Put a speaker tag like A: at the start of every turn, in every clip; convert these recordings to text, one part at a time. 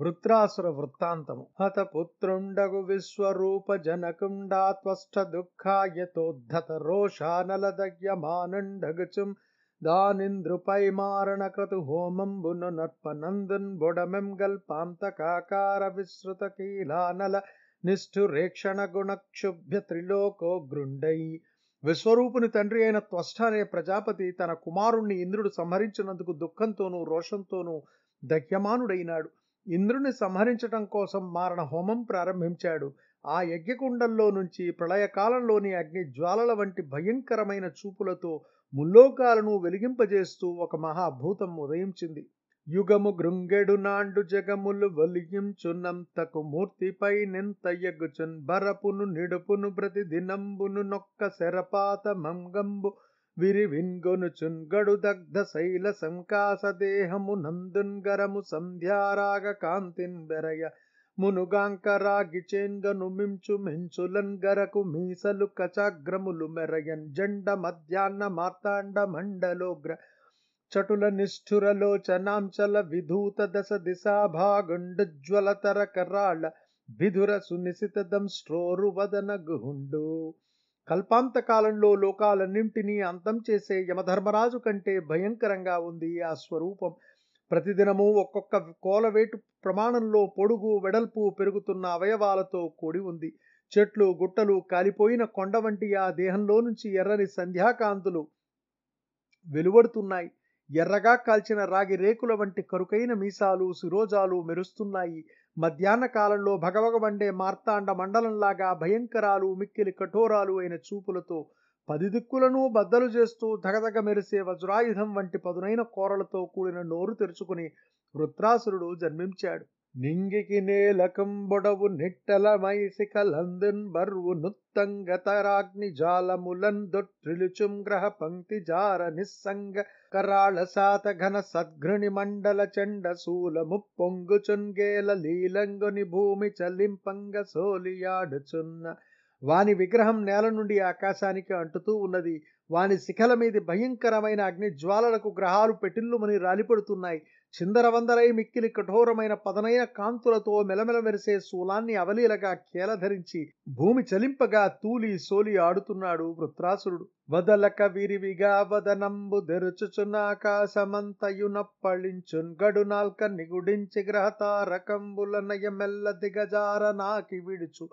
A: వృత్రాసుర వృత్తాంతము. హత పుత్రుండగు విశ్వరూప జనకుండా త్వష్ట దుఃఖాయతోద్ధత రోషానలదయ్యమానుండగుచుం దానింద్రుపై మారణ క్రతు హోమంబును నర్పనందున్ బొడమెం గల్పాంతకాకార విశ్రుత కీలానల నిష్ఠురేక్షణ గుణక్షుభ్య త్రిలోకో గృండై. విశ్వరూపుని తండ్రి అయిన త్వష్ట అనే ప్రజాపతి తన కుమారుణ్ణి ఇంద్రుడు సంహరించినందుకు దుఃఖంతోనూ రోషంతోనూ దహ్యమానుడైనాడు ఇంద్రుని సంహరించటం కోసం మారణ హోమం ప్రారంభించాడు. ఆ యజ్ఞకుండంలో నుంచి ప్రళయకాలంలోని అగ్ని జ్వాలల వంటి భయంకరమైన చూపులతో ముల్లోకాలను వెలిగింపజేస్తూ ఒక మహాభూతం ఉదయించింది. యుగము గృంగెడు నాండు జగములు వలియించునంతకు మూర్తిపై నింతయ్యగుచున్ బరపును నిడుపును ప్రతి దినంబును నొక్క శరపాత మంగంబు విరివిన్గొనుచున్ గడు దగ్ధ శైల సంకాస దేహము నందున్ గరము సంధ్యారాగ కాంతిన్ బెరయ మునుగాంకరాగి చేంగను మించు మించులన్ గరకు మీసలు కచాగ్రములు మెరయన్ జండ మధ్యాహ్న మార్తాండ మండలోగ్ర చటుల నిష్ఠురలోచనాంచల విధూత దశ దిశాభాగుండుజ్వలతర కరాళ విధుర సునిశిత దంస్ట్రోరు వదన గుహుండు. కల్పాంతకాలంలో లోకాలన్నింటినీ అంతం చేసే యమధర్మరాజు కంటే భయంకరంగా ఉంది ఆ స్వరూపం. ప్రతిదినము ఒక్కొక్క కోలవేటు ప్రమాణంలో పొడుగు వెడల్పు పెరుగుతున్న అవయవాలతో కూడి ఉంది. చెట్లు గుట్టలు కాలిపోయిన కొండ వంటి ఆ దేహంలో నుంచి ఎర్రని సంధ్యాకాంతులు వెలువడుతున్నాయి. ఎర్రగా కాల్చిన రాగి రేకుల వంటి కరుకైన మీసాలు శిరోజాలు మెరుస్తున్నాయి. మధ్యాహ్న కాలంలో భగవగ వండే మార్తాండ మండలంలాగా భయంకరాలు మిక్కిలి కఠోరాలు అయిన చూపులతో పది దిక్కులను బద్దలు చేస్తూ ధగధగ మెరిసే వజ్రాయుధం వంటి పదునైన కోరలతో కూడిన నోరు తెరుచుకుని వృత్రాసురుడు జన్మించాడు. నింగికి నేలకంబొడవు నిట్టల మైసికలందున్ బర్వు నుత్తంగతరాగ్ని జాలములన్ దొట్రిలుచుం గ్రహ పంక్తి జార నిస్సంగ కరాళ సాత ఘన సద్ఘృణి మండల చండ శూలము పొంగుచుంగేల లీలంగుని భూమి చలింపంగ సోలియాడుచున్న. వాని విగ్రహం నేల నుండి ఆకాశానికి అంటుతూ ఉన్నది. వాని శిఖల మీది భయంకరమైన అగ్ని జ్వాలలకు గ్రహాలు పెటిల్లుమని రాలిపడుతున్నాయి. చిందరవందరై మిక్కిలి కఠోరమైన పదనైన కాంతులతో మెలమెల మెరిసే శూలాన్ని అవలీలగా కేలధరించి భూమి చలింపగా తూలి సోలి ఆడుతున్నాడు వృత్రాసురుడు. వదలక విరివిగా వదనంబు తెరుచుచున్నాకాశమంతయునప్పళించున్ గడు నాల్క నిగుడించి గ్రహతారకంబుల నయమెల్ల దిగజార నాకి విడుచు.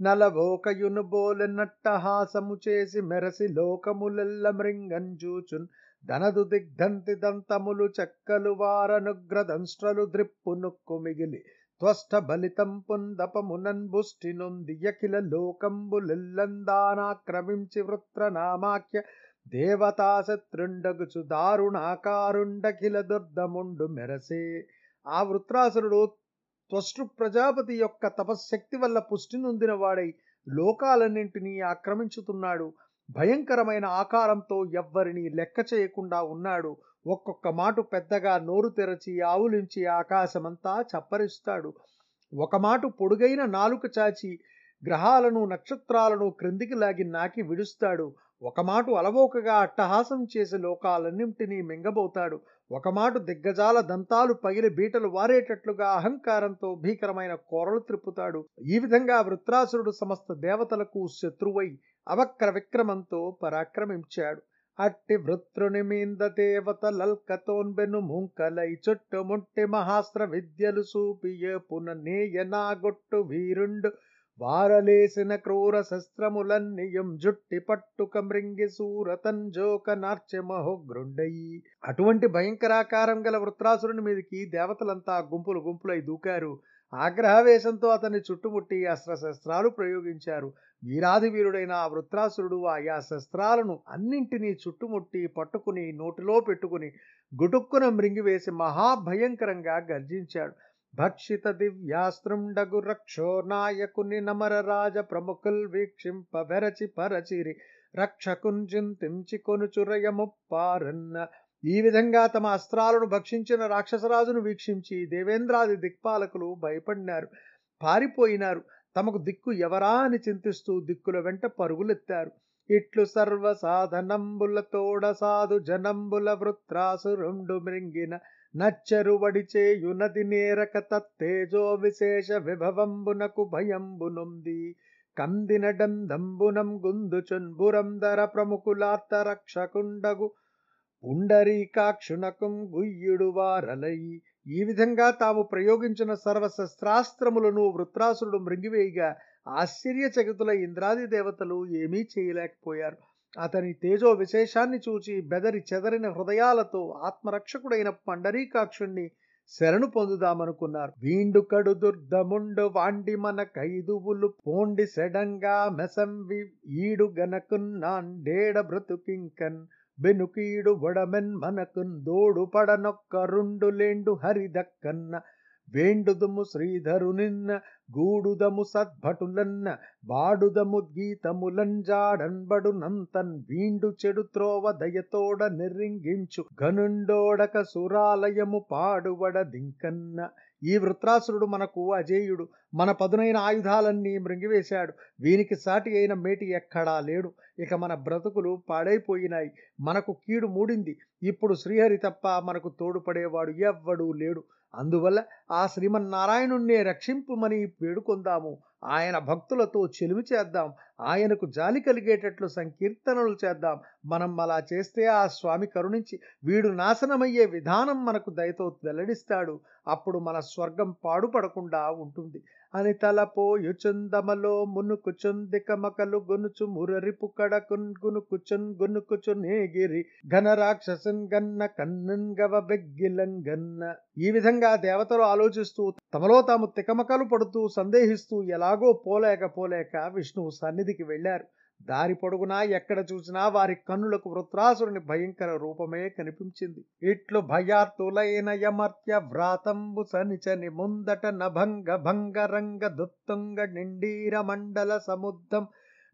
A: నలవోకయును బోలెనట్టహాసము చేసి మెరసి లోకములెల్ల మృంగంజూచున్ ధనదు దిగ్ధంతి దంతములు చెక్కలు వారనుగ్రదంస్ట్రలు ద్రిప్పు నొక్కు మిగిలి. త్వష్ట బలితం పుందపమునన్ బుష్టి నొంది లోకంబులెల్లందానాక్రమించి వృత్రనామాఖ్య దేవతా శత్రుండగుచు దారుణాకారుండఖిల దుర్దముండు మెరసే. ఆ వృత్రాసురుడు త్వష్టు ప్రజాపతి యొక్క తపశ్శక్తి వల్ల పుష్టి నొందిన వాడై లోకాలన్నింటినీ ఆక్రమించుతున్నాడు. భయంకరమైన ఆకారంతో ఎవ్వరినీ లెక్క చేయకుండా ఉన్నాడు. ఒక్కొక్క మాటు పెద్దగా నోరు తెరచి ఆవులించి ఆకాశమంతా చప్పరిస్తాడు. ఒక మాటు పొడుగైన నాలుక చాచి గ్రహాలను నక్షత్రాలను క్రిందికి లాగి నాకి విడుస్తాడు. ఒక మాటు అలవోకగా అట్టహాసం చేసి లోకాలన్నింటినీ మింగబోతాడు. ఒక మాటు దిగ్గజాల దంతాలు పగిలి బీటలు వారేటట్లుగా అహంకారంతో భీకరమైన కోరలు త్రిప్పుతాడు. ఈ విధంగా వృత్రాసురుడు సమస్త దేవతలకు శత్రువై అవక్ర విక్రమంతో పరాక్రమించాడు. అట్టి వృత్రుని మీంద దేవత లల్కతోన్బెను ముంకలై చుట్టుముట్టి మహాస్త్ర విద్యలు సూపియ పుననేయనాగొట్టు వీరుండు వారలేసిన క్రూర శస్త్రములన్నియం జుట్టి పట్టుక మృంగి సూరతంజోక నార్చెమహోగ్రుండయి అటువంటి భయంకరాకారం గల వృత్రాసురుని మీదకి దేవతలంతా గుంపులు గుంపులై దూకారు. ఆగ్రహవేశంతో అతన్ని చుట్టుముట్టి అస్త్రశస్త్రాలు ప్రయోగించారు. వీరాధి వీరుడైన ఆ వృత్రాసురుడు ఆయా శస్త్రాలను అన్నింటినీ చుట్టుముట్టి పట్టుకుని నోటిలో పెట్టుకుని గుటుక్కున మృంగివేసి మహాభయంకరంగా గర్జించాడు. భక్షిత దివ్యాస్త్రుండగు రక్షో నాయకుని నమర రాజ ప్రముఖుల్ వీక్షింప వెరచి పరచిరి. రక్షకుంజింతించి కొనుచురయముప్పారన్న ఈ విధంగా తమ అస్త్రాలను భక్షించిన రాక్షసరాజును వీక్షించి దేవేంద్రాది దిక్పాలకులు భయపడినారు. పారిపోయినారు. తమకు దిక్కు ఎవరా అని చింతిస్తూ దిక్కుల వెంట పరుగులెత్తారు. ఇట్లు సర్వ సాధనంబుల తోడ సాధు జనంబుల వృత్రాసురుండు మృంగిన నచ్చరువడిచేయునది నేరక తత్తేజో విశేష విభవంబునకు భయంబునుంది. కందినడందంబునం గుందుచున్బురంధర ప్రముఖులార్త రక్షకుండగు పుండరీకాక్షునకం గుయ్యుడు వారలయి ఈ విధంగా తాము ప్రయోగించిన సర్వశస్త్రాస్త్రములను వృత్రాసురుడు మృంగివేయగా ఆశ్చర్యచకితుల ఇంద్రాది దేవతలు ఏమీ చేయలేకపోయారు. అతని తేజో విశేషాన్ని చూచి బెదరి చెదరిన హృదయాలతో ఆత్మరక్షకుడైన పండరీకాక్షుణ్ణి శరణు పొందుదామనుకున్నారు. వీండు కడు దుర్దముండు వాండి మన కైదువులు పోండి సెడంగా మెసంవి ఈడు గనకున్నాండేడ బ్రతుకింకన్ బెనుకీడు వడమెన్ మనకున్ దోడు పడనొక్క రెండు లేండు హరిదక్కన్న వేండుదము శ్రీధరునిన్న గూడుదము సద్భటులన్న బాడుదము గీతములంజాడన్బడు నంతన్ వీండు చెడు త్రోవ దయతోడ నిర్రింగించు గనుండోడక సురాలయము పాడువడ దింకన్న. ఈ వృత్రాసురుడు మనకు అజేయుడు. మన పదునైన ఆయుధాలన్నీ మృంగివేశాడు. వీనికి సాటి అయిన మేటి ఎక్కడా లేడు. ఇక మన బ్రతుకులు పాడైపోయినాయి. మనకు కీడు మూడింది. ఇప్పుడు శ్రీహరి తప్ప మనకు తోడుపడేవాడు ఎవ్వడూ లేడు. అందువల్ల ఆ శ్రీమన్నారాయణుణ్ణే రక్షింపుమని వేడుకొందాము. ఆయన భక్తులతో చెలిమి చేద్దాం. ఆయనకు జాలి కలిగేటట్లు సంకీర్తనలు చేద్దాం. మనం అలా చేస్తే ఆ స్వామి కరుణించి వీడు నాశనమయ్యే విధానం మనకు దయతో వెల్లడిస్తాడు. అప్పుడు మన స్వర్గం పాడుపడకుండా ఉంటుంది. అని తలపోయుచుందమలో మునుకుచుందిక మకలు గొనుచు మురరిపు కడకున్ గునుకుచున్ గునుకుచు నేగిరి ఘన రాక్షసున్ గన్న కన్నన్ గవ బెగ్గిలన్ గన్న. ఈ విధంగా దేవతలు ఆలోచిస్తూ తమలో తాము తికమకలు పడుతూ సందేహిస్తూ ఎలాగో పోలేక పోలేక విష్ణువు సన్నిధికి వెళ్ళారు. దారి పొడుగునా ఎక్కడ చూసినా వారి కన్నులకు వృత్రాసురుని భయంకర రూపమే కనిపించింది. ఇట్లు భయార్తులైన యమర్త్య వ్రాతంబు సనిచని ముందట నభంగ భంగరంగ దుత్తుంగ నిండీర మండల సముద్రం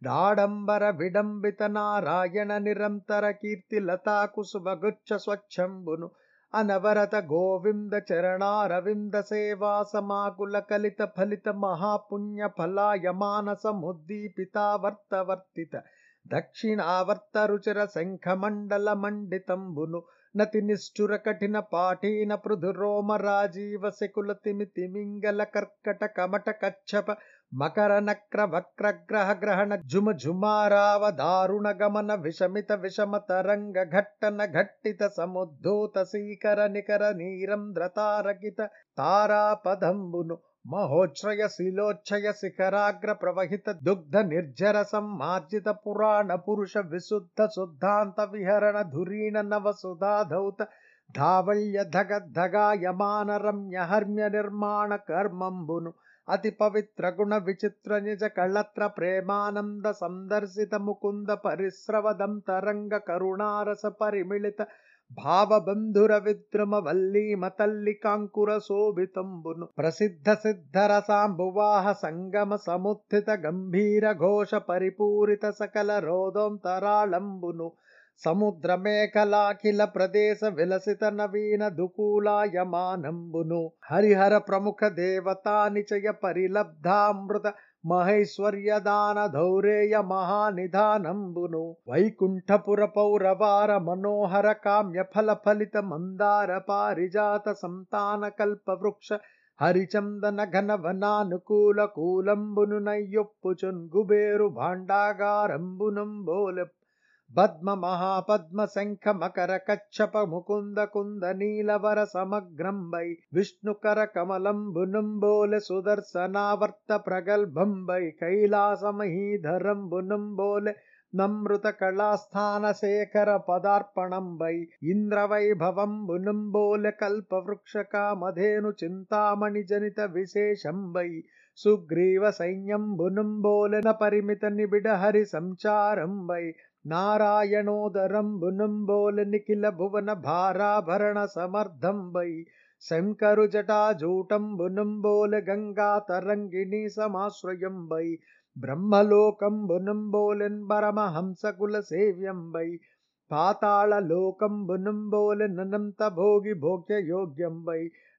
A: డాడంబర విడంబిత నారాయణ నిరంతర కీర్తి లతా కుసుమగుచ్చ స్వచ్ఛంబును అనవరత గోవింద చరణారవింద సేవా సమాకుల కలిత ఫలిత మహాపుణ్య ఫలాయ మానస ముద్దీపితావర్తవర్తిత దక్షిణావర్త రుచిర శంఖమండల మండితంబును నతి నిష్ఠుర కఠిన పాఠీన పృథురోమ రాజీవ శకుల తిమి తిమింగల కర్కట కమట కచ్చప మకర నక్ర వక్ర గ్రహ గ్రహణ జుమ జుమారావ దారుణ గమన విషమిత విషమ తరంగ ఘట్టన ఘట్టిత సముద్ధూత సీకర నికర నీరంధ్రతారకిత తారాపదంబును మహోచ్రయ శిలోచ్ఛయ శిఖరాగ్ర ప్రవహిత దుగ్ధ నిర్జర సంమార్జిత పురాణ పురుష విశుద్ధ శుద్ధాంత విహరణ ధురీణ నవ సుధాధౌత ధావళ్య ధగ ధగాయమాన రమ్య హర్మ్య నిర్మాణ కర్మంబును అతి పవిత్ర గుణ విచిత్ర నిజ కళత్ర ప్రేమానంద సందర్శిత ముకుంద పరిశ్రవదం తరంగ కరుణారస పరిమిళిత భావబంధుర విద్రుమ వల్లీమ తల్లి కాంకుర శోభితంబును ప్రసిద్ధ సిద్ధరసాంబువాహ సంగమ సముత్థిత గంభీర ఘోష పరిపూరిత సకల రోదోంతరాళంబును తరాళంబును సముద్రమేఖలాఖిల ప్రదేశ విలసిత నవీన దుకూలాయమానంబును హరిహర ప్రముఖ దేవతా నిచయ పరిలబ్ధామృత మహైశ్వర్యదాన ధౌరేయ మహానిధానంబును వైకుంఠపుర పౌరవార మనోహర కామ్య ఫల ఫలిత మందార పారిజాత సంతాన కల్ప వృక్ష హరిచందన ఘన వనానుకూల కూలంబును నయ్యొప్పుచున్ గుబేరు భాండాగారంబునంబోలె పద్మ మహాపద్మ శంఖ మకర కచ్చప ముకుంద కుంద నీలవర సమగ్రంబై విష్ణుకర కమలంబునంబోలె సుదర్శనావర్త ప్రగల్భంబై కైలాసమహీధరంబునంబోలె నమృత కళాస్థాన శేఖర పదార్పణంబై ఇంద్రవైభవంబునంబోలె కల్పవృక్ష కామధేను చింతామణి జనిత విశేషంబై సుగ్రీవ సైన్యంబునంబోలెన పరిమిత నిబిడ హరి సంచారంబై నారాయణోదరంబునంబోల నిఖిల భువన భారాభరణ సమర్థంబై శంకరు జటాజూటంబునంబోల గంగా తరంగిణి సమాశ్రయంబై బ్రహ్మలోకంబునంబోలన్ పరమహంసకుల సేవ్యంబై పాతాళ లోకంబునంబోలె ననంత భోగి భోగ్య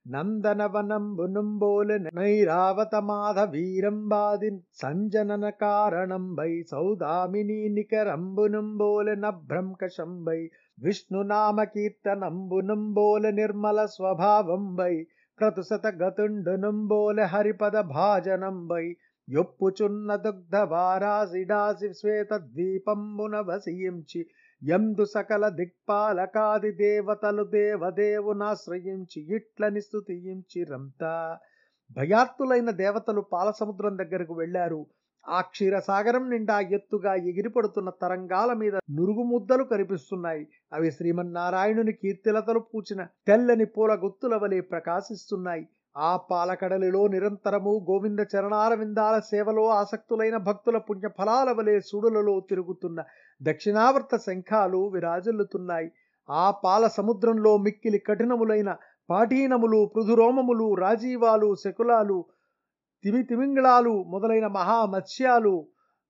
A: యోగ్యంబై నందనవనంబునంబోలె నైరావత మాధవీరంబాది సంజనన కారణంబై సౌదామిని నికరంబునంబోలె నభ్రంకశంబై విష్ణునామ కీర్తనంబునంబోల నిర్మల స్వభావంబై క్రతుశత గతుండునంబోల హరిపద భాజనంబై యొప్పుచున్న దుగ్ధ వారాసిడాసి శ్వేత ద్వీపంబున వసించి ఎందు సకల దిక్పాలకాది దేవతలు దేవదేవునాశ్రయించి ఇట్లని స్తుతించి రంతా భయాత్తులైన దేవతలు పాలసముద్రం దగ్గరకు వెళ్ళారు ఆ క్షీరసాగరం నిండా ఎత్తుగా ఎగిరిపడుతున్న తరంగాల మీద నురుగు ముద్దలు కనిపిస్తున్నాయి. అవి శ్రీమన్నారాయణుని కీర్తిలతలు పూచిన తెల్లని పూల గుత్తుల వలె ప్రకాశిస్తున్నాయి. ఆ పాలకడలిలో నిరంతరము గోవింద చరణారవిందాల సేవలో ఆసక్తులైన భక్తుల పుణ్య ఫలాల వలె సుడులలో తిరుగుతున్న దక్షిణావర్త శంఖాలు విరాజిల్లుతున్నాయి. ఆ పాల సముద్రంలో మిక్కిలి కఠినములైన పాఠీనములు పృథురోమములు రాజీవాలు శకులాలు తిమితిమింగళాలు మొదలైన మహామత్స్యాలు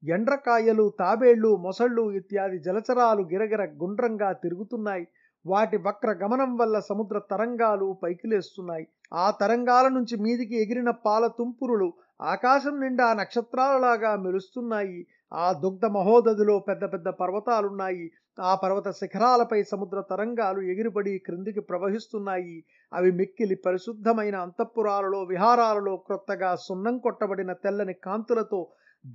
A: ఎండ్రకాయలు తాబేళ్ళు మొసళ్ళు ఇత్యాది జలచరాలు గిరగిర గుండ్రంగా తిరుగుతున్నాయి. వాటి వక్ర గమనం వల్ల సముద్ర తరంగాలు పైకి లేస్తున్నాయి ఆ తరంగాల నుంచి మీదికి ఎగిరిన పాల తుంపురులు ఆకాశం నిండా నక్షత్రాలలాగా మెరుస్తున్నాయి. ఆ దుగ్ధ మహోదధిలో పెద్ద పెద్ద పర్వతాలున్నాయి. ఆ పర్వత శిఖరాలపై సముద్ర తరంగాలు ఎగిరిపడి క్రిందికి ప్రవహిస్తున్నాయి. అవి మిక్కిలి పరిశుద్ధమైన అంతఃపురాలలో విహారాలలో క్రొత్తగా సున్నం కొట్టబడిన తెల్లని కాంతులతో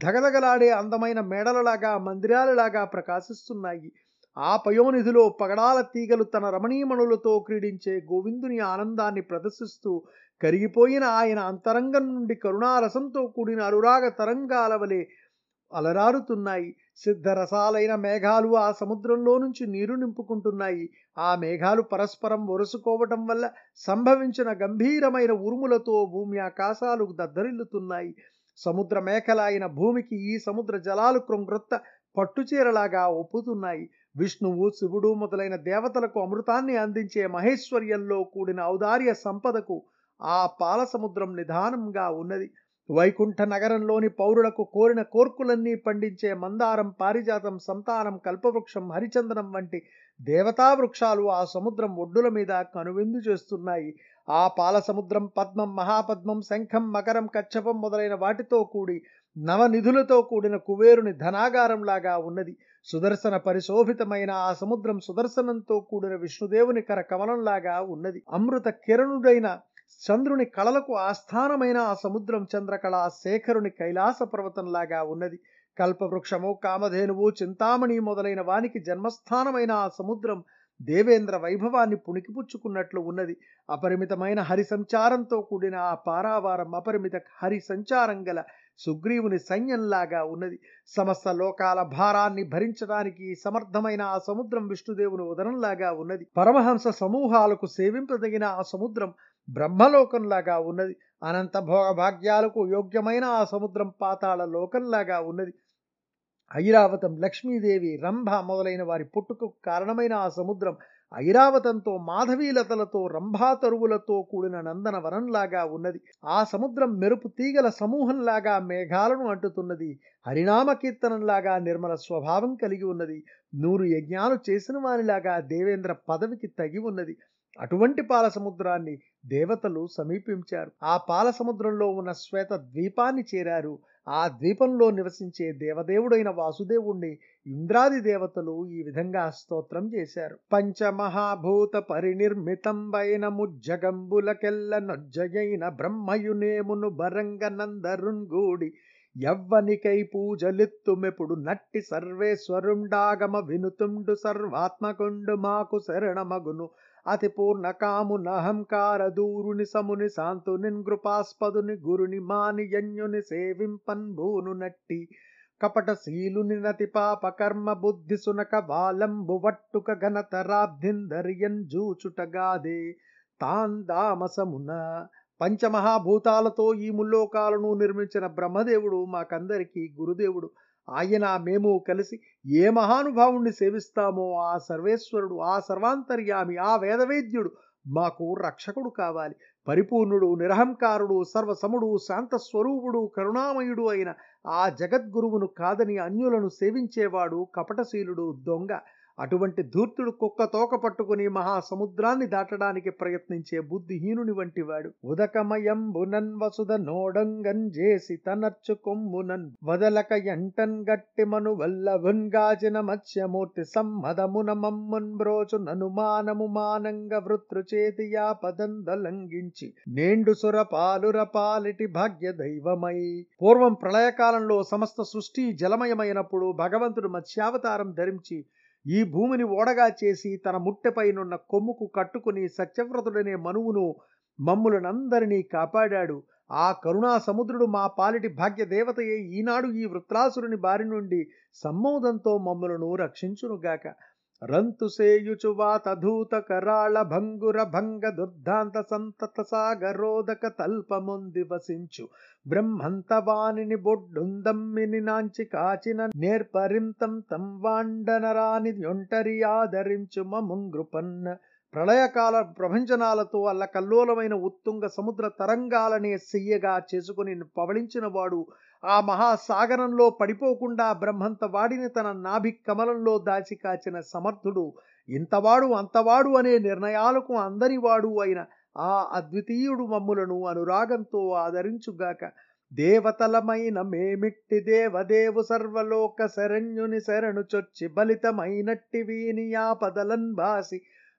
A: ధగధగలాడే అందమైన మేడలలాగా మందిరాలలాగా ప్రకాశిస్తున్నాయి. ఆ పయోనిధిలో పగడాల తీగలు తన రమణీయమణులతో క్రీడించే గోవిందుని ఆనందాన్ని ప్రదర్శిస్తూ కరిగిపోయిన ఆయన అంతరంగం నుండి కరుణారసంతో కూడిన అనురాగ తరంగాల వలె అలరారుతున్నాయి. సిద్ధరసాలైన మేఘాలు ఆ సముద్రంలో నుంచి నీరు నింపుకుంటున్నాయి. ఆ మేఘాలు పరస్పరం ఒరుసుకోవటం వల్ల సంభవించిన గంభీరమైన ఉరుములతో భూమి ఆకాశాలు దద్దరిల్లుతున్నాయి. సముద్ర మేఖల అయిన భూమికి ఈ సముద్ర జలాలు కృంగ్రొత్త పట్టుచీరలాగా ఒప్పుతున్నాయి. విష్ణువు శివుడు మొదలైన దేవతలకు అమృతాన్ని అందించే మహేశ్వర్యంలో కూడిన ఔదార్య సంపదకు ఆ పాలసముద్రం నిదానంగా ఉన్నది. వైకుంఠ నగరంలోని పౌరులకు కోరిన కోర్కులన్నీ పండించే మందారం పారిజాతం సంతానం కల్పవృక్షం హరిచందనం వంటి దేవతా వృక్షాలు ఆ సముద్రం ఒడ్డుల మీద కనువిందు చేస్తున్నాయి. ఆ పాలసముద్రం పద్మం మహాపద్మం శంఖం మకరం కచ్చపం మొదలైన వాటితో కూడి నవనిధులతో కూడిన కుబేరుని ధనాగారంలాగా ఉన్నది. సుదర్శన పరిశోభితమైన ఆ సముద్రం సుదర్శనంతో కూడిన విష్ణుదేవుని కర కమలంలాగా ఉన్నది. అమృత కిరణుడైన చంద్రుని కళలకు ఆస్థానమైన ఆ సముద్రం చంద్రకళ శేఖరుని కైలాస పర్వతంలాగా ఉన్నది. కల్పవృక్షము కామధేనువు చింతామణి మొదలైన వానికి జన్మస్థానమైన ఆ సముద్రం దేవేంద్ర వైభవాన్ని పుణికిపుచ్చుకున్నట్లు ఉన్నది. అపరిమితమైన హరి సంచారంతో కూడిన ఆ పారావారం అపరిమిత హరి సంచారం గల సుగ్రీవుని సైన్యంలాగా ఉన్నది. సమస్త లోకాల భారాన్ని భరించడానికి సమర్థమైన ఆ సముద్రం విష్ణుదేవుని ఉదరంలాగా ఉన్నది. పరమహంస సమూహాలకు సేవింపదగిన ఆ సముద్రం బ్రహ్మలోకంలాగా ఉన్నది. అనంత భోగభాగ్యాలకు యోగ్యమైన ఆ సముద్రం పాతాళ లోకంలాగా ఉన్నది. ఐరావతం లక్ష్మీదేవి రంభ మొదలైన వారి పుట్టుకు కారణమైన ఆ సముద్రం ఐరావతంతో మాధవీలతలతో రంభాతరువులతో కూడిన నందనవనంలాగా ఉన్నది. ఆ సముద్రం మెరుపు తీగల సమూహంలాగా మేఘాలను అంటుతున్నది. హరినామ కీర్తనంలాగా నిర్మల స్వభావం కలిగి ఉన్నది. నూరు యజ్ఞాలు చేసిన వారిలాగా దేవేంద్ర పదవికి తగి ఉన్నది. అటువంటి పాలసముద్రాన్ని దేవతలు సమీపించారు. ఆ పాలసముద్రంలో ఉన్న శ్వేత ద్వీపాన్ని చేరారు. ఆ ద్వీపంలో నివసించే దేవదేవుడైన వాసుదేవుణ్ణి ఇంద్రాది దేవతలు ఈ విధంగా స్తోత్రం చేశారు. పంచమహాభూత పరినిర్మితంబైన ముజ్జగంబులకెల్ల నొజ్జయైన బ్రహ్మయునేమును బరంగ నందరుంగూడి యవ్వనికై పూజలిత్తుమెప్పుడు నట్టి సర్వేశ్వరుండాగమ వినుతుండు సర్వాత్మకుండు మాకు శరణమగును అతి పూర్ణ కామునహంకార దూరుని సముని శాంతుని నృపాస్పదుని గురుని మాని యన్యుని సేవింపన్ భూను నట్టి కపట శీలుని నతి పాప కర్మ బుద్ధి సునక వాలంబు వట్టుక ఘనతరాబ్ధిందరియన్ జూచుటగాదే తాందామసమున పంచమహాభూతాలతో ఈ ముల్లోకాలను నిర్మించిన బ్రహ్మదేవుడు మాకందరికీ గురుదేవుడు. ఆయన మేము కలిసి ఏ మహానుభావుణ్ణి సేవిస్తామో ఆ సర్వేశ్వరుడు ఆ సర్వాంతర్యామి ఆ వేదవేద్యుడు మాకు రక్షకుడు కావాలి. పరిపూర్ణుడు నిరహంకారుడు సర్వసముడు శాంతస్వరూపుడు కరుణామయుడు అయిన ఆ జగద్గురువును కాదని అన్యులను సేవించేవాడు కపటశీలుడు దొంగ. అటువంటి ధూర్తుడు కుక్క తోక పట్టుకుని మహాసముద్రాన్ని దాటడానికి ప్రయత్నించే బుద్ధిహీనుని వంటివాడు. ఉదకమయంబునన్ వసుధ నోడంగన్ చేసి తనర్చు కొమ్మునన్ వదలక ఎంటన్ గట్టిమను వల్లభున్గాచిన మత్స్యమూర్తి సమ్మదమున మమ్మున్ బ్రోచు ననుమానము మానంగ వృత్రు చేతి యాపదందలంఘించి నేండు సురపాలుర పాలిటి భాగ్య దైవమై. పూర్వం ప్రళయకాలంలో సమస్త సృష్టి జలమయమైనప్పుడు భగవంతుడు మత్స్యావతారం ధరించి ఈ భూమిని ఓడగా చేసి తన ముట్టెపైనున్న కొమ్ముకు కట్టుకుని సత్యవ్రతుడనే మనువును మమ్ములనందరినీ కాపాడాడు. ఆ కరుణా సముద్రుడు మా పాలిటి భాగ్య దేవతయే ఈనాడు ఈ వృత్రాసురుని బారి నుండి సమ్మోదంతో మమ్ములను రక్షించునుగాక. రంతుసేయుచు కరాళ భంగుర భంగ దుర్ధాంత సంతత సాగరోదక తల్పముంది వసించు. బ్రహ్మంతవాణిని బొడ్డుందమ్మిని నాంచి కాచిన నేర్పరింతం తంవాండనరాని ఒంటరి ఆదరించు మముంగృపన్న. ప్రళయకాల ప్రభంజనాలతో అల్లకల్లోలమైన ఉత్తుంగ సముద్ర తరంగాలనే సెయ్యగా చేసుకుని పవళించినవాడు ఆ మహాసాగరంలో పడిపోకుండా బ్రహ్మంత వాడిని తన నాభి కమలంలో దాచి కాచిన సమర్థుడు ఇంతవాడు అంతవాడు అనే నిర్ణయాలకు అందరివాడు అయిన ఆ అద్వితీయుడు మమ్ములను అనురాగంతో ఆదరించుగాక దేవతలమైన మేమిట్టి దేవదేవు సర్వలోక శరణ్యుని శరణు చొచ్చి బలితమైనట్టి వీని ఆపదలన్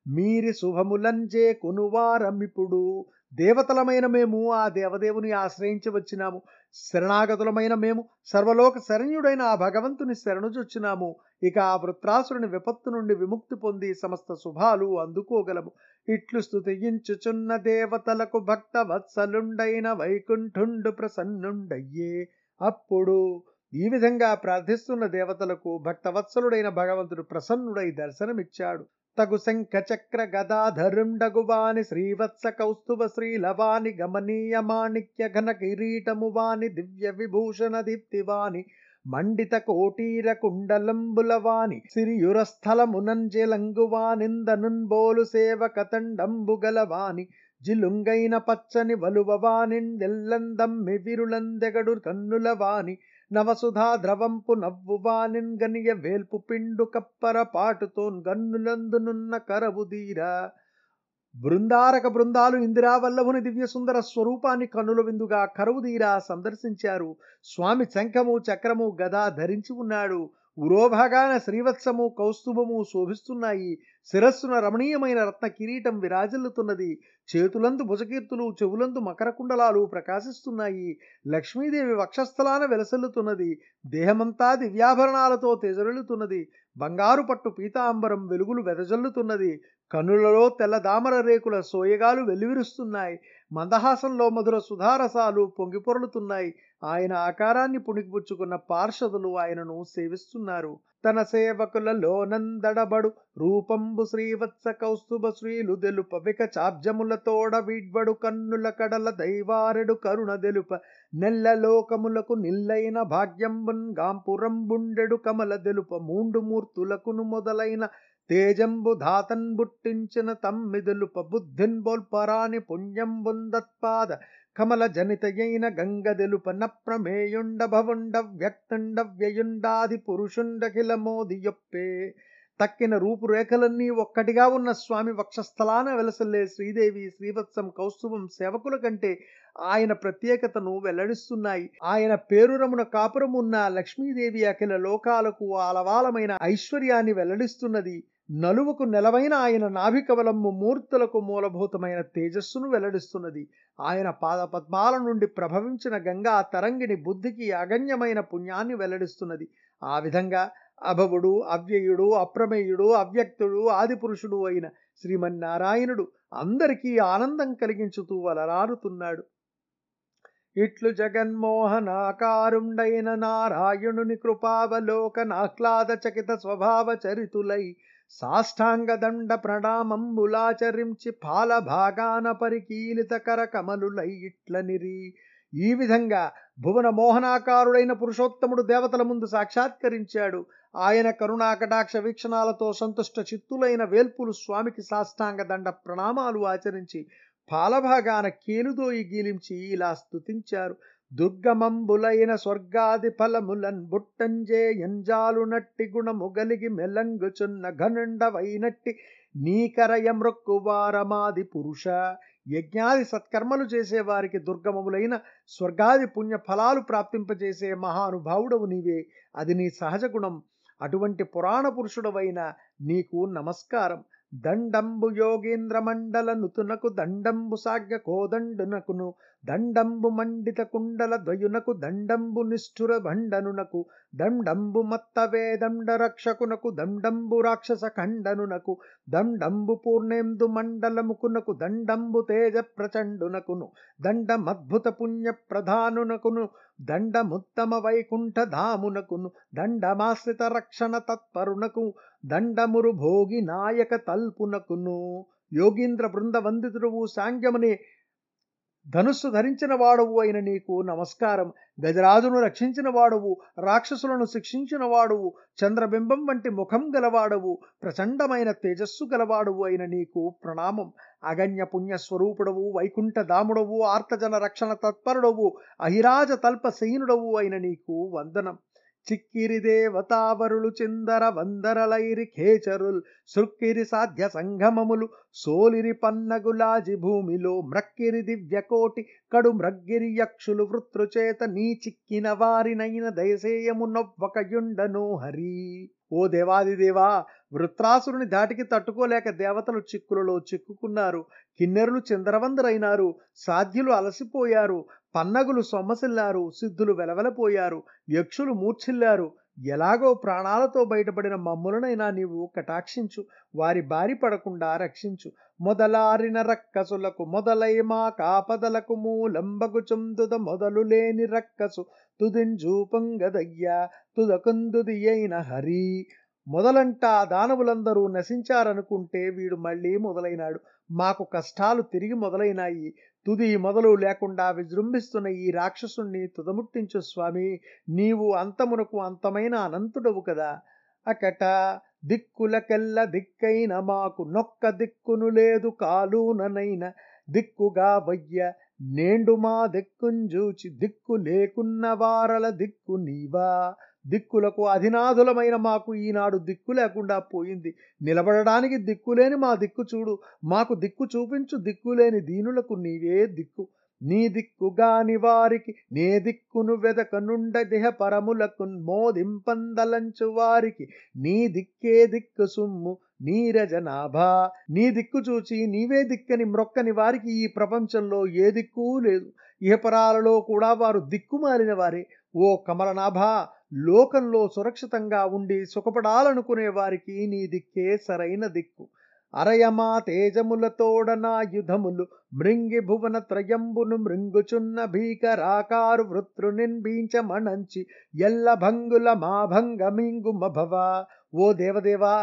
A: మీరి శుభములంజే కొనువారమిప్పుడు. దేవతలమైన మేము ఆ దేవదేవుని ఆశ్రయించి వచ్చినాము. శరణాగతులమైన మేము సర్వలోక శరణ్యుడైన ఆ భగవంతుని శరణుచొచ్చినాము ఇక ఆ వృత్రాసురుని విపత్తు నుండి విముక్తి పొంది సమస్త శుభాలు అందుకోగలము. ఇట్లు స్తుతించుచున్న దేవతలకు భక్త వత్సలుండైన వైకుంఠుండు ప్రసన్నుండయ్యే. అప్పుడు ఈ విధంగా ప్రార్థిస్తున్న దేవతలకు భక్తవత్సలుడైన భగవంతుడు ప్రసన్నుడై దర్శనమిచ్చాడు. తగు శంఖ చక్ర గదాధరుండగువాని శ్రీవత్స కౌస్తుభ శ్రీలవాని గమనీయ మాణిక్య ఘన కిరీటము వాని దివ్య విభూషణ దీప్తివాని మండిత కోటీర కుండలంబులవాని సిరియురస్థలమునంజలంగువానిందనున్బోలు సేవక తండంబుగలవాని జిలుంగైన పచ్చని వలువవానిందెల్లందమ్మి విరులందెగడు కన్నులవాని నవసుధా ద్రవంపు నవ్వువానిన్ గనియ వేల్పు పిండు కప్పర పాటుతోన్ గన్నులందునున్న కరవుదీర బృందారక బృందాలు ఇందిరావల్లభుని దివ్య సుందర స్వరూపాన్ని కన్నుల విందుగా కరువుదీరా సందర్శించారు. స్వామి శంఖము చక్రము గదా ధరించి ఉన్నాడు. ఉరోభాగాన శ్రీవత్సము కౌస్తుభము శోభిస్తున్నాయి. శిరస్సున రమణీయమైన రత్న కిరీటం విరాజిల్లుతున్నది. చేతులందు భుజకీర్తులు చెవులందు మకర కుండలాలు ప్రకాశిస్తున్నాయి. లక్ష్మీదేవి వక్షస్థలాన వెలసల్లుతున్నది. దేహమంతా దివ్యాభరణాలతో తెజరులుతున్నది బంగారు పట్టు పీతాంబరం వెలుగులు వెదజల్లుతున్నది. కన్నులలో తెల్ల దామర రేకుల సోయగాలు వెల్లివిరుస్తున్నాయి. మందహాసంలో మధుర సుధారసాలు పొంగిపొరలుతున్నాయి. ఆయన ఆకారాన్ని పుణికిపుచ్చుకున్న పార్షదులు ఆయనను సేవిస్తున్నారు. తన సేవకులలో నందడబడు. రూపంబు శ్రీవత్స కౌస్తుభ శ్రీలు దెలుప విక చాబ్జములతోడ వీడ్వడు కన్నుల కడల దైవారెడు కరుణ దెలుప నెల్ల లోకములకు నిల్లైన భాగ్యంబున్ గాంపురంబుండెడు కమల దెలుప మూండు మూర్తులకును మొదలైన తేజంబు ధాతన్ బుట్టించిన తమ్మిదులుప బుద్ధిన్ బోల్పరాని పుణ్యంబుందత్పాద కమల జనితయైన గంగదెలుప ప్రమేయుండ భవుండ వ్యక్తుండ వ్యయుండాది పురుషుండకిల మోదియొప్పే తక్కిన రూపురేఖలన్నీ ఒక్కటిగా ఉన్న స్వామి వక్షస్థలాన వెలసల్లే శ్రీదేవి శ్రీవత్సం కౌస్తుభం సేవకుల కంటే ఆయన ప్రత్యేకతను వెల్లడిస్తున్నాయి. ఆయన పేరురమున కాపురమున్న లక్ష్మీదేవి అఖిల లోకాలకు ఆలవాలమైన ఐశ్వర్యాన్ని వెల్లడిస్తున్నది నలువకు నెలవైన ఆయన నాభికవలము మూర్తులకు మూలభూతమైన తేజస్సును వెల్లడిస్తున్నది. ఆయన పాదపద్మాల నుండి ప్రభవించిన గంగా తరంగిని బుద్ధికి అగణ్యమైన పుణ్యాన్ని వెల్లడిస్తున్నది. ఆ విధంగా అభవుడు అవ్యయుడు అప్రమేయుడు అవ్యక్తుడు ఆదిపురుషుడు అయిన శ్రీమన్నారాయణుడు అందరికీ ఆనందం కలిగించుతూ వలరారుతున్నాడు. ఇట్లు జగన్మోహనాకారుండైన నారాయణుని కృపావలోకనాహ్లాద చకిత స్వభావ చరితులై సాష్టాంగ దండ ప్రణామంబులాచరించి పాల భాగాన పరికీలిత కరకమలులై ఇట్లనిరి ఈ విధంగా భువన మోహనాకారుడైన పురుషోత్తముడు దేవతల ముందు సాక్షాత్కరించాడు. ఆయన కరుణాకటాక్ష వీక్షణాలతో సంతుష్ట చిత్తులైన వేల్పులు స్వామికి సాష్టాంగ దండ ప్రణామాలు ఆచరించి పాలభాగాన కేలుదోయి గీలించి ఇలా స్తుతించారు. దుర్గమంబులైన స్వర్గాది ఫలములన్ బుట్టంజే ఎంజాలు నట్టి గుణము గలిగి మెలంగుచున్న ఘనుండవైనట్టి నీకరయమృక్కువారమాది పురుష. యజ్ఞాది సత్కర్మలు చేసేవారికి దుర్గమములైన స్వర్గాది పుణ్య ఫలాలు ప్రాప్తింపజేసే మహానుభావుడవు నీవే. అది నీ సహజ గుణం. అటువంటి పురాణ పురుషుడవైన నీకు నమస్కారం. దండంబు యోగేంద్ర మండల నుతునకు దండంబు సాగ్య కోదండునకును దండంబు మండిత కుండల ద్వయునకు దండంబు నిష్ఠుర భండనునకు దండంబు మత్తవే దండ రక్షకునకు దండంబు రాక్షస ఖండనునకు దండంబు పూర్ణేందు మండలముకునకు దండంబు తేజ ప్రచండునకును దండమద్భుత పుణ్య ప్రధానునకును దండముత్తమ వైకుంఠ ధామునకును దండమాశ్రిత రక్షణ తత్పరునకు దండమురు భోగి నాయక తల్పునకును యోగీంద్ర బృంద వందితుడువు సాంగ్యమునే ధనుస్సు ధరించిన వాడవు అయిన నీకు నమస్కారం. గజరాజును రక్షించిన వాడవు రాక్షసులను శిక్షించిన వాడవు చంద్రబింబం వంటి ముఖం గలవాడవు ప్రచండమైన తేజస్సు గలవాడవు అయిన నీకు ప్రణామం. అగణ్య పుణ్య స్వరూపుడవు వైకుంఠ దాముడవు ఆర్తజన రక్షణ తత్పరుడవు అహిరాజ తల్ప అయిన నీకు వందనం. చిక్కిరి దేవతావరులు చిందర వందరలైరి ఖేచరుల్ సృక్కిరి సాధ్య సంగమములు సోలిరి పన్నగులాజి భూమిలో మ్రక్కిరి దివ్యకోటి కడు మ్రగ్గిరి యక్షులు వృత్రుచేత నీ చిక్కిన వారినైన దయసేయము నొవ్వకయుండను హరి. ఓ దేవాదిదేవా వృత్రాసురుని దాటికి తట్టుకోలేక దేవతలు చిక్కులలో చిక్కుకున్నారు. కిన్నెరులు చిందరవందరైనారు. సాధ్యులు అలసిపోయారు. పన్నగులు సొమ్మసిల్లారు సిద్ధులు వెలవెలపోయారు యక్షులు మూర్ఛిల్లారు. ఎలాగో ప్రాణాలతో బయటపడిన మమ్ములనైనా నీవు కటాక్షించు వారి బారి పడకుండా రక్షించు. మొదలారిన రక్కసులకు మొదలై మా కాపదలకు మూలంబగు చుందుద మొదలు లేని రక్కసు. తుదింజు పొంగదయ్యా తుదకుందుది అయిన హరి. మొదలంట దానవులందరూ నశించారనుకుంటే వీడు మళ్ళీ మొదలైనాడు. మాకు కష్టాలు తిరిగి మొదలైనాయి. తుది మొదలు లేకుండా విజృంభిస్తున్న ఈ రాక్షసుణ్ణి తుదముట్టించు స్వామి నీవు అంతమునకు అంతమైన అనంతుడవు కదా. అకట దిక్కులకెల్ల దిక్కైన మాకు నొక్క దిక్కును లేదు కాలుననైన దిక్కుగా వయ్య. నేండు మా దిక్కుంజూచి దిక్కు లేకున్న వారల దిక్కు నీవా. దిక్కులకు అధినాథులమైన మాకు ఈనాడు దిక్కు లేకుండా పోయింది. నిలబడడానికి దిక్కులేని మా దిక్కు చూడు. మాకు దిక్కు చూపించు దిక్కులేని దీనులకు నీవే దిక్కు. నీ దిక్కుగాని వారికి నే దిక్కును వెదకనుండ దేహ పరములకు మోదింపందలంచు వారికి. నీ దిక్కే దిక్కు సుమ్ము నీరజనాభా నీ దిక్కు చూచి నీవే దిక్కని మ్రొక్కని వారికి ఈ ప్రపంచంలో ఏ దిక్కు లేదు. ఇహపరాలలో కూడా వారు దిక్కుమారిన వారే. ఓ కమలనాభా లోకంలో సురక్షితంగా ఉండి సుఖపడాలనుకునే వారికి నీ దిక్కే సరైన దిక్కు. అరయమా తేజములతోడనా యుధములు మృంగి భువన త్రయంబును మృంగుచున్న భీకరాకారు వృత్రు నిర్బీంచమణంచి ఎల్ల భంగుల మా భంగమింగు మభవ ఓ దేవదేవా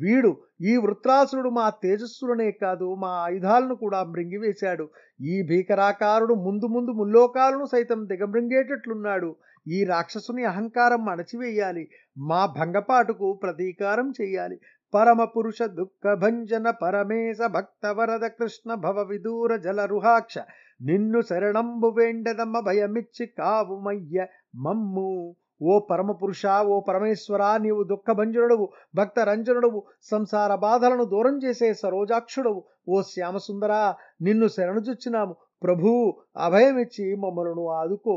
A: వీడు ఈ వృత్రాసురుడు మా తేజస్సులనే కాదు మా ఆయుధాలను కూడా మృంగివేశాడు. ఈ భీకరాకారుడు ముందు ముందు ముల్లోకాలను సైతం దిగమృంగేటట్లున్నాడు. ఈ రాక్షసుని అహంకారం అణచివేయాలి. మా భంగపాటుకు ప్రతీకారం చెయ్యాలి పరమ పురుష దుఃఖ భంజన పరమేశ భక్త వరద కృష్ణ భవ విదూర జలరుహాక్ష నిన్ను శరణంబు వేండదమ్మ భయమిచ్చి కావుమయ్య మమ్ము. ఓ పరమపురుష ఓ పరమేశ్వర నీవు దుఃఖభంజనుడవు భక్త రంజనుడవు సంసార బాధలను దూరం చేసే సరోజాక్షుడవు. ఓ శ్యామసుందర నిన్ను శరణుజొచ్చినాము ప్రభు అభయమిచ్చి మమ్మలను ఆదుకో.